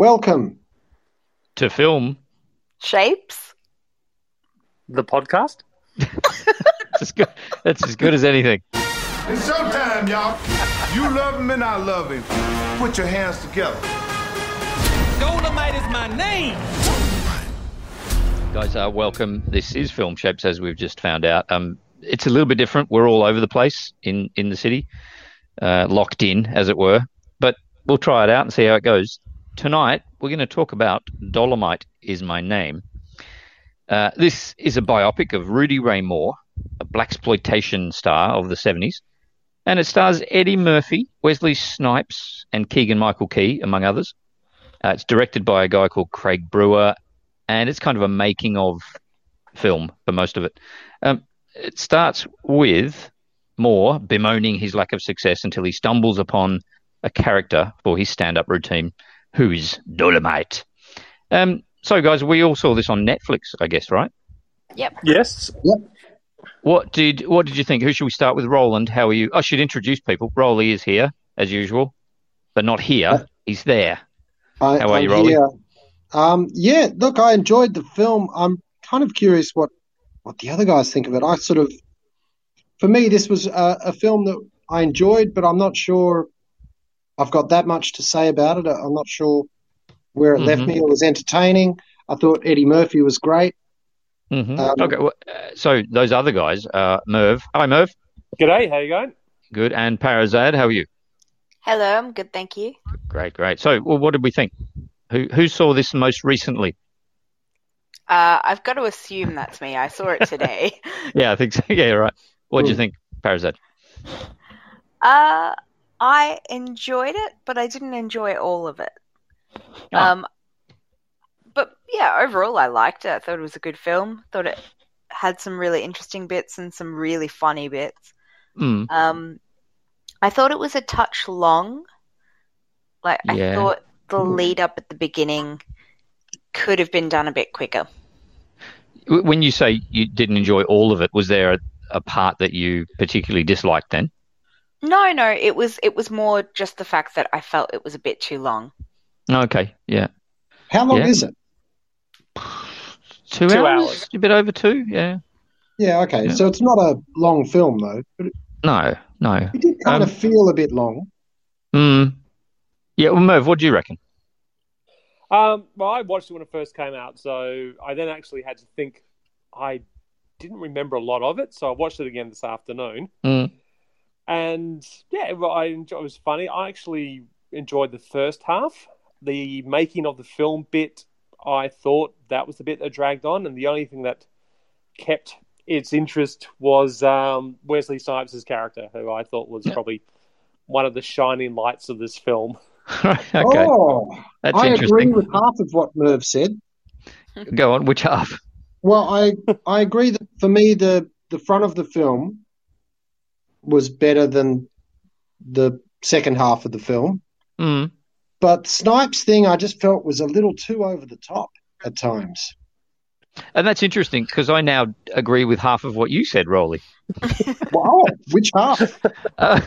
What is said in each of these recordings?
Welcome. to film. Shapes? The podcast? It's as good, that's as good as anything. It's showtime, y'all. You love him and I love him. Put your hands together. Dolomite is my name. Guys, uh, welcome. This is Film Shapes, as we've just found out. Um, it's a little bit different. We're all over the place in, in the city, uh, locked in, as it were. But we'll try it out and see how it goes. Tonight, we're going to talk about Dolomite is My Name. Uh, this is a biopic of Rudy Ray Moore, a blaxploitation star of the 70s. And it stars Eddie Murphy, Wesley Snipes, and Keegan Michael Key, among others. Uh, it's directed by a guy called Craig Brewer, and it's kind of a making of film for most of it. Um, it starts with Moore bemoaning his lack of success until he stumbles upon a character for his stand up routine, who's Dolomite. Um, so, guys, we all saw this on Netflix, I guess, right? Yep. Yes. What did what did you think? Who should we start with? Roland, how are you? I should introduce people. Rolly is here as usual, but not here. He's there. I, How are I'm you, Rolly? here. Um, yeah, look, I enjoyed the film. I'm kind of curious what, what the other guys think of it. I sort of, for me, this was a, a film that I enjoyed, but I'm not sure I've got that much to say about it. I'm not sure where it left Mhm. me. It was entertaining. I thought Eddie Murphy was great. hmm Um, okay, well, uh, so those other guys, uh, Merv. Hi, Merv. G'day, how you going? Good. And Parazad, how are you? Hello, I'm good, thank you. Great, great. So, well, what did we think? Who who saw this most recently? Uh, I've got to assume that's me. I saw it today. Yeah, I think so. Yeah, right. What do you Hmm. think, Parazad? uh, I enjoyed it, but I didn't enjoy all of it. Ah. Um, but yeah, overall, I liked it. I thought it was a good film. Thought it had some really interesting bits and some really funny bits. Mm. Um, I thought it was a touch long. Like Yeah. I thought the lead up at the beginning could have been done a bit quicker. When you say you didn't enjoy all of it, was there a, a part that you particularly disliked? Then, No, no, it was it was more just the fact that I felt it was a bit too long. okay, yeah, How long Yeah. is it? two, Two hours? hours. a bit over two. Yeah, Yeah, okay. Yeah. So it's not a long film, though, but it, no, no. it did kind Um, of feel a bit long. Mm. Yeah, well, Merv, what do you reckon? Um, well, I watched it when it first came out, so I then actually had to think. I didn't remember a lot of it, so I watched it again this afternoon. Mm. And yeah, well, I enjoyed, it was funny. I actually enjoyed the first half. The making of the film bit, I thought that was the bit that dragged on, and the only thing that kept its interest was um, Wesley Snipes' character, who I thought was probably one of the shining lights of this film. okay, Oh, that's I agree with half of what Merv said. Go on. Which half? Well, I I agree that for me the the front of the film was better than the second half of the film. Mm. But Snipes' thing I just felt was a little too over the top at times. And that's interesting because I now agree with half of what you said, Rolly. Wow, which half? Uh,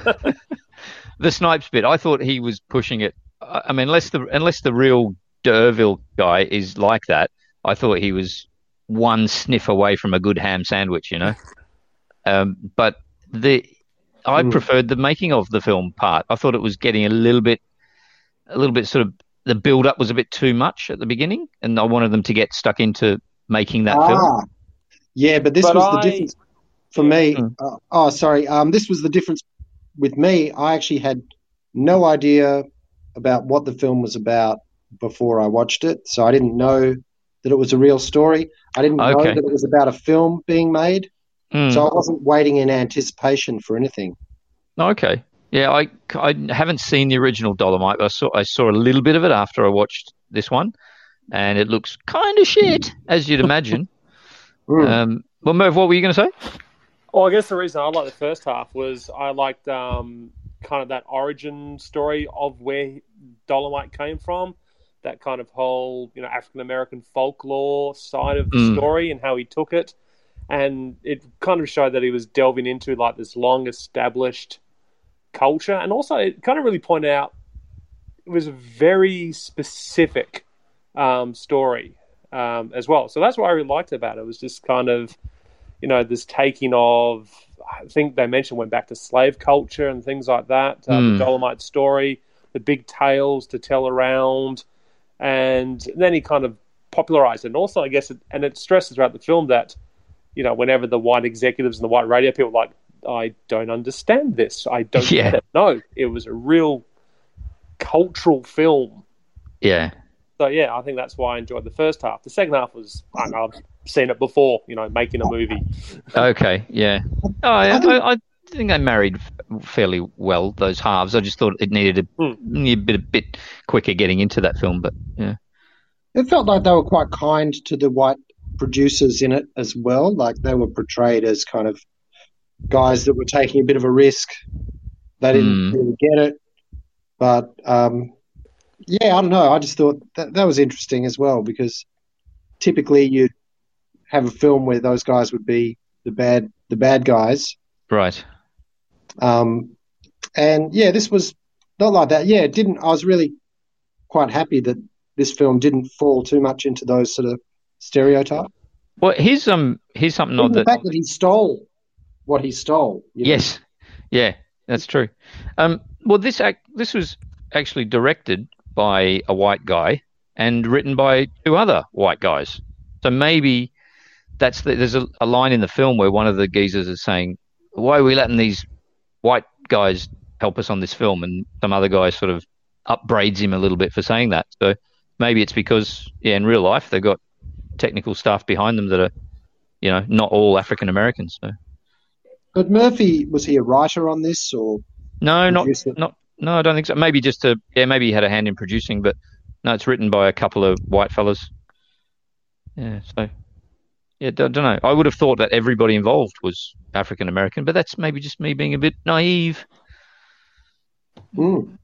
the Snipes bit, I thought he was pushing it. I I mean, unless the unless the real D'Urville guy is like that, I thought he was one sniff away from a good ham sandwich, you know. Um, but the I Mm. preferred the making of the film part. I thought it was getting a little bit, a little bit sort of the build up was a bit too much at the beginning, and I wanted them to get stuck into making that film. Ah, yeah, but this But was I- the difference for me. Mm. Uh, oh, sorry. Um, this was the difference with me. I actually had no idea about what the film was about before I watched it, so I didn't know that it was a real story. I didn't know that it was about a film being made, Hmm. so I wasn't waiting in anticipation for anything. Okay. Yeah, I, I haven't seen the original Dolomite, but I saw I saw a little bit of it after I watched this one, and it looks kind of shit, as you'd imagine. Mm. um, well, Merv, what were you going to say? Well, I guess the reason I liked the first half was I liked um, kind of that origin story of where Dolomite came from, that kind of whole you know African American folklore side of the Mm. story and how he took it, and it kind of showed that he was delving into like this long established culture, and also it kind of really pointed out it was a very specific um, story um, as well. So that's what I really liked about it. It was just kind of, you know, this taking of. I think they mentioned went back to slave culture and things like that. Uh, Mm. The Dolomite story, the big tales to tell around, and then he kind of popularized it. And also, I guess, it, and it stresses throughout the film that, you know, whenever the white executives and the white radio people were like, I don't understand this. I don't Yeah. get it. No, it was a real cultural film. Yeah. So yeah, I think that's why I enjoyed the first half. The second half was I know I've seen it before, you know, making a movie. Okay. Yeah. Oh, I, I think- I, I think they married fairly well those halves. I just thought it needed a, Hmm. needed a bit a bit quicker getting into that film, but yeah. It felt like they were quite kind to the white producers in it as well. Like they were portrayed as kind of guys that were taking a bit of a risk. They didn't Hmm. really get it, but um, yeah, I don't know. I just thought that that was interesting as well because typically you'd have a film where those guys would be the bad the bad guys, Right. um, and yeah, this was not like that. Yeah, it didn't. I was really quite happy that this film didn't fall too much into those sort of stereotypes. Well, here's um here's something odd the that fact that he stole what he stole. you know. Yes, yeah, that's true. Um, well, this act this was actually directed by a white guy and written by two other white guys. So maybe that's the, there's a, a line in the film where one of the geezers is saying, "Why are we letting these white guys help us on this film?" And some other guy sort of upbraids him a little bit for saying that. So maybe it's because yeah, in real life they've got technical staff behind them that are, you know, not all African Americans. So. But Murphy was he a writer on this or No, not not no, I don't think so. Maybe just to yeah, maybe he had a hand in producing, but no, it's written by a couple of white fellas. Yeah, so yeah, don't, don't know. I would have thought that everybody involved was African American, but that's maybe just me being a bit naive. Hmm.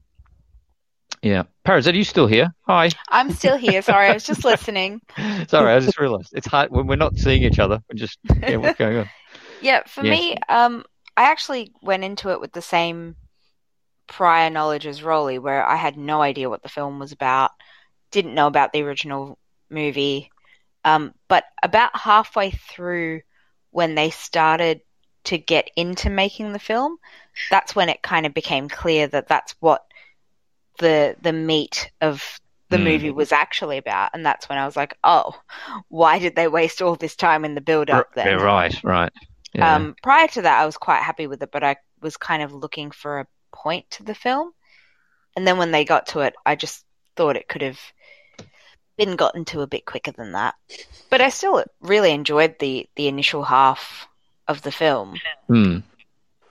Yeah, Paris, are you still here? Hi. I'm still here. Sorry, I was just listening. Sorry, I just realised it's hard when we're not seeing each other. We're just yeah, what's going on? Yeah, for Yes. me, um, I actually went into it with the same prior knowledge as Rolly, where I had no idea what the film was about, didn't know about the original movie. Um, but about halfway through, when they started to get into making the film, that's when it kind of became clear that that's what the the meat of the Hmm. movie was actually about, and that's when I was like, oh, why did they waste all this time in the build up? Then, right, right. Yeah. um, prior to that, I was quite happy with it, but I was kind of looking for a point to the film. And then when they got to it, I just thought it could have been gotten to a bit quicker than that. But I still really enjoyed the the initial half of the film. Hmm.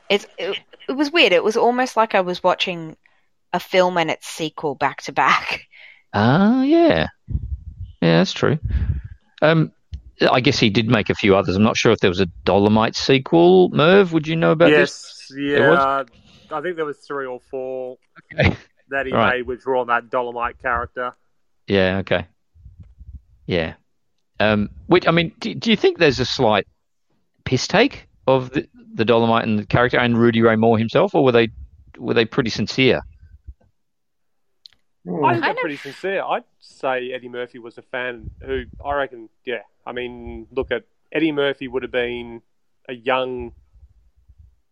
It's it, it was weird. It was almost like I was watching a film and its sequel back to back. Ah, yeah, yeah, that's true. Um, I guess he did make a few others. I'm not sure if there was a Dolomite sequel. Merv, would you know about this? yes, yeah. I think there was three or four Okay. that he Right. made, which were on that Dolomite character. Yeah. Okay. Yeah. Um, which I mean, do, do you think there's a slight piss take of the, the Dolomite and the character and Rudy Ray Moore himself, or were they were they pretty sincere? Hmm. I think Kind they're pretty sincere. I'd say Eddie Murphy was a fan who I reckon, yeah. I mean, look at Eddie Murphy would have been a young,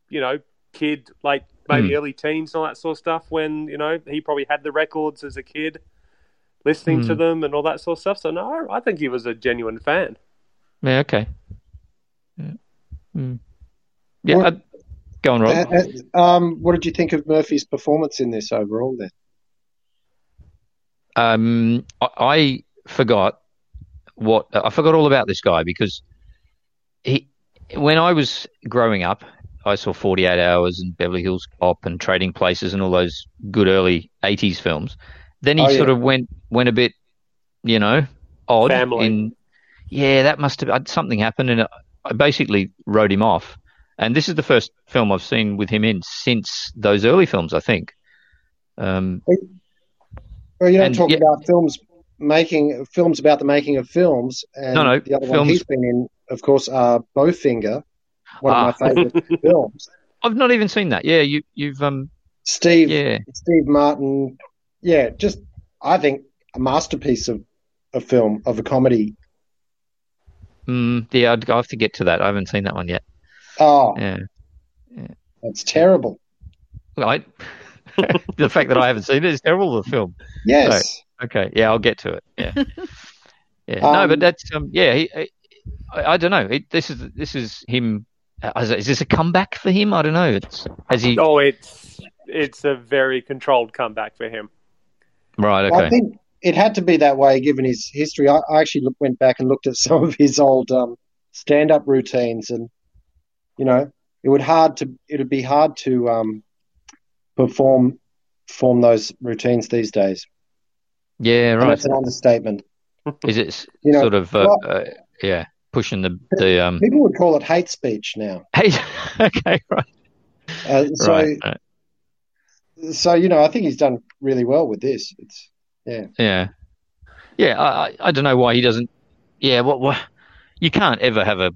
you know, kid, like maybe Hmm. early teens and all that sort of stuff. When you know he probably had the records as a kid, listening to Hmm. them and all that sort of stuff. So no, I think he was a genuine fan. Yeah. Okay. Yeah. Hmm. Yeah. What- uh, go on, Rob. Uh, uh, um, what did you think of Murphy's performance in this overall? Then Um, I, I forgot what I forgot all about this guy because he, when I was growing up, I saw Forty Eight Hours and Beverly Hills Cop and Trading Places and all those good early '80s films. Then he Oh, yeah. sort of went went a bit, you know, odd. Family. In yeah, that must have something happened, and I basically wrote him off. And this is the first film I've seen with him in since those early films, I think. Um, well, you're not And, talking yeah. about films making films about the making of films, and No, no, the other one he's been in, of course, are Bowfinger, one Ah. of my favourite films. I've not even seen that. Yeah, you you've um Steve yeah Steve Martin. yeah, just I think a masterpiece of a film of a comedy. Mm, yeah, I'd, I'll have to get to that. I haven't seen that one yet. Oh, Yeah. yeah. that's terrible. I, the fact that I haven't seen it is terrible. The film. Yes. Okay, yeah, I'll get to it. Yeah, yeah. no, Um, but that's um, yeah. He, I, I don't know. It, this is this is him. uh, Is, is this a comeback for him? I don't know. It's has he Oh, it's it's a very controlled comeback for him. right? Okay. I think it had to be that way given his history. I, I actually look, went back and looked at some of his old um, stand-up routines, and you know, it would hard to it would be hard to um, perform perform those routines these days. yeah, And right. that's an understatement. Is it You know, sort of uh, well- uh, yeah pushing the the um? People would call it hate speech now. Hate, okay, right, Uh, so, right, right. so you know, I think he's done really well with this. It's Yeah, yeah. I, I I don't know why he doesn't. Yeah, what what? You can't ever have a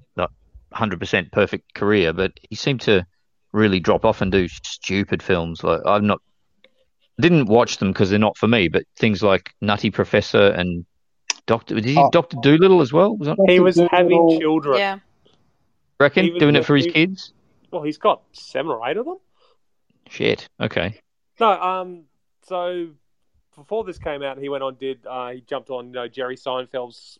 hundred percent perfect career, but he seemed to really drop off and do stupid films. Like I've not didn't watch them because they're not for me. But things like Nutty Professor and Doctor did he Oh. Doctor Dolittle as well? Was that He Dr. was having children. Yeah. reckon He was doing it for his he- kids? Well, he's got seven or eight of them. Shit. Okay. No, um, so before this came out, he went on, did uh, he jumped on, you know, Jerry Seinfeld's,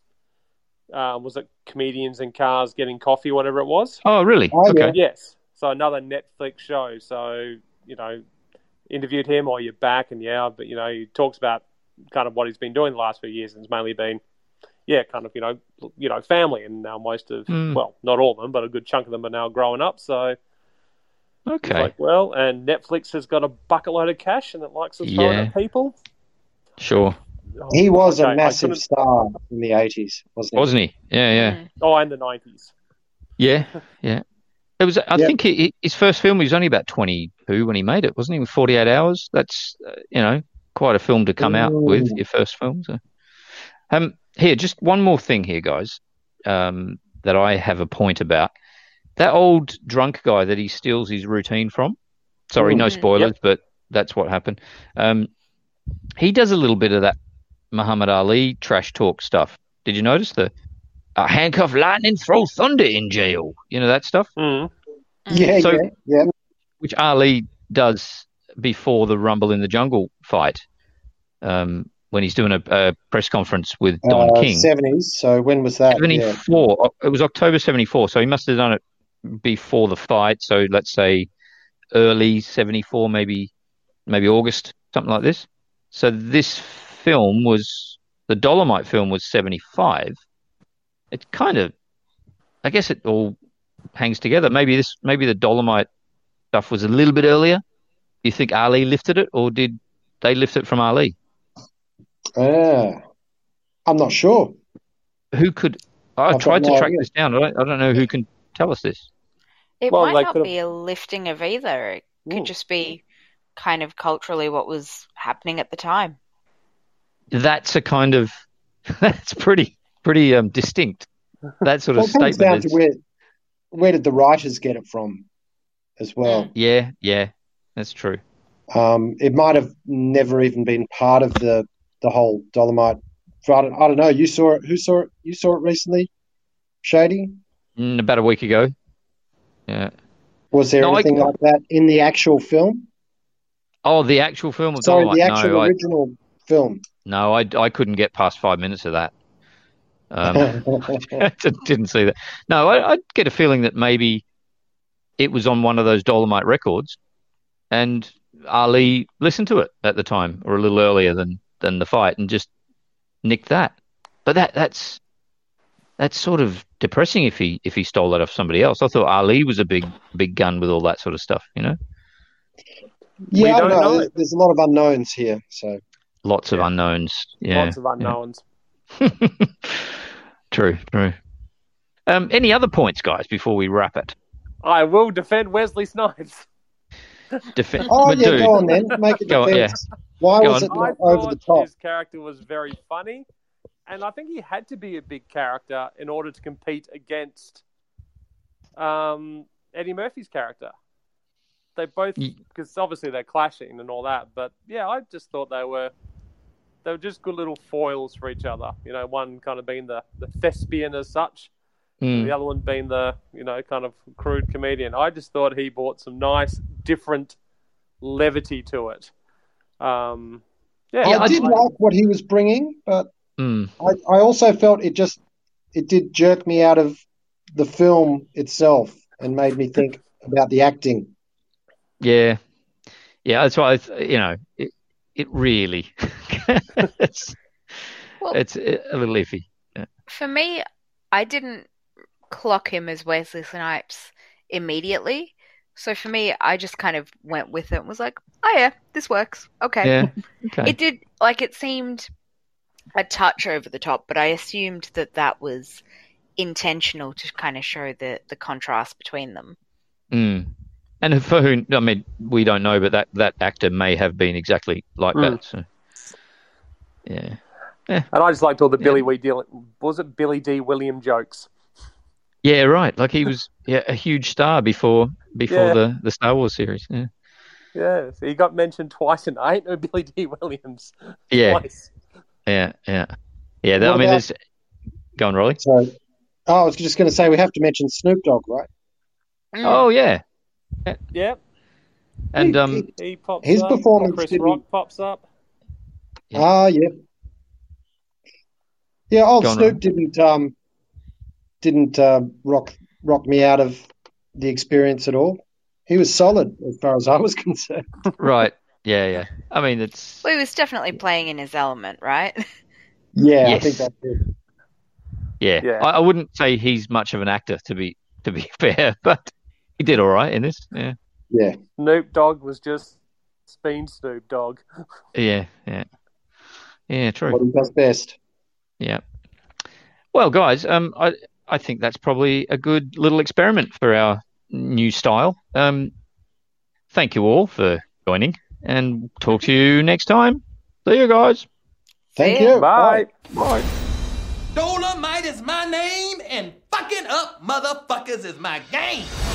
um, was it comedians and cars getting coffee, whatever it was? Oh, really? Oh, okay. yeah. Yes. So another Netflix show. So you know, interviewed him, or you're back, and yeah, but you know, he talks about kind of what he's been doing the last few years, and it's mainly been, yeah, kind of you know, you know, family, and now most of, Hmm. well, not all of them, but a good chunk of them are now growing up. So Okay. like, well, and Netflix has got a bucket load of cash and it likes to throw Yeah. at people. Sure. Oh, he was okay, a I massive star in the eighties, wasn't he? Wasn't he? Yeah, yeah. Mm. Oh, and the 90s. Yeah, yeah. It was. I Yeah. think he, his first film. He was only about twenty-two when he made it, wasn't he? With forty-eight hours. That's uh, you know quite a film to come out with your first film. So. Um, here, just one more thing here, guys. Um, that I have a point about. That old drunk guy that he steals his routine from. Sorry, no Mhm. spoilers, but that's what happened. Um, he does a little bit of that Muhammad Ali trash talk stuff. Did you notice the uh, handcuff lightning, throw thunder in jail? You know that stuff, Mm. Yeah, So- yeah, yeah. which Ali does before the Rumble in the Jungle fight, um, when he's doing a, a press conference with Don Uh, King. Seventies. So when was that? Yeah. 74. It was October 74. So he must have done it before the fight. So let's say early 74, maybe, maybe August, something like this. So this film was, the Dolomite film was 75. It kind of, I guess it all hangs together. Maybe this, maybe the Dolomite stuff was a little bit earlier. Do you think Ali lifted it or did they lift it from Ali? Ah, I'm not sure. Who could, I I've tried to no track idea. this down. I don't, I don't know who can tell us this. It Well, might they not could've- be a lifting of either. It could Ooh. just be kind of culturally what was happening at the time. that's a kind of that's pretty pretty um, distinct. That sort of it comes down statement. to Is, where where did the writers get it from, as well. yeah, yeah, that's true. Um, it might have never even been part of the the whole Dolomite. I don't, I don't know. You saw it. Who saw it? You saw it recently, Shady. Mm, about a week ago. Yeah. Was there No, I- anything like that in the actual film? Oh, the actual film of Sorry, Dolomite. the actual no, I, original film. no, I, I couldn't get past five minutes of that. Um, didn't see that. No, I, I get a feeling that maybe it was on one of those Dolomite records, and Ali listened to it at the time, or a little earlier than than the fight, and just nicked that. But that that's that's sort of depressing if he if he stole that off somebody else. I thought Ali was a big big gun with all that sort of stuff. You know, yeah, I don't don't know. know. There's, there's a lot of unknowns here. So lots of unknowns. Yeah, Lots of unknowns. true, true. Um, any other points, guys, before we wrap it? I will defend Wesley Snipes. Defen- Oh yeah, go on then. Make a Go on, defense. Why Go was on. it I not over thought the top? his character was very funny, and I think he had to be a big character in order to compete against um, Eddie Murphy's character. they both because obviously they're clashing and all that. But yeah, I just thought they were they were just good little foils for each other. You know, one kind of being the the thespian as such, Mm. the other one being the you know kind of crude comedian. I just thought he brought some nice different levity to it. Um, yeah, I did like what he was bringing, but Mm. I, I also felt it just it did jerk me out of the film itself and made me think about the acting. Yeah, yeah. That's why you know it. It really, it's Well- it's a little iffy. For me, I didn't clock him as Wesley Snipes immediately. So for me, I just kind of went with it and was like, oh yeah, this works. Okay. Yeah. Okay. It did, like, it seemed a touch over the top, but I assumed that that was intentional to kind of show the, the contrast between them. Mm. And for who, I mean, we don't know, but that, that actor may have been exactly like Mm. that. So, yeah. and I just liked all the Billy Wee Dil- was it Billy Dee William jokes. Yeah, right. Like he was yeah, a huge star before before Yeah. the, the Star Wars series. Yeah. Yeah, so he got mentioned twice, and I ain't no Billy Dee Williams. Yeah. Twice. Yeah. Yeah. Yeah. That, I What mean, about- there's. Go on, Rolly. So, oh, I was just going to say we have to mention Snoop Dogg, right? Mm. Oh, yeah. Yep, And He- um, he pops His up. performance Chris didn't- Rock pops up. Yeah. Ah, yeah, yeah. Old Go on, Snoop Ron. didn't um didn't uh, rock rock me out of the experience at all. He was solid as far as I was concerned. right. Yeah. Yeah. I mean, it's. Well, he was definitely playing in his element, right? Yeah, I Yes. think that's it. Yeah. Yeah. I, I wouldn't say he's much of an actor to be to be fair, but he did all right in this. Yeah. Yeah, Snoop Dogg was just Speen Snoop Dogg. Yeah. Yeah. Yeah. True. what he does best. Yeah. Well, guys, um, I I think that's probably a good little experiment for our new style. Um, thank you all for joining, and talk to you next time. See you guys. Thank See ya. you. Bye. Bye. Dolomite is my name, and fucking up motherfuckers is my game.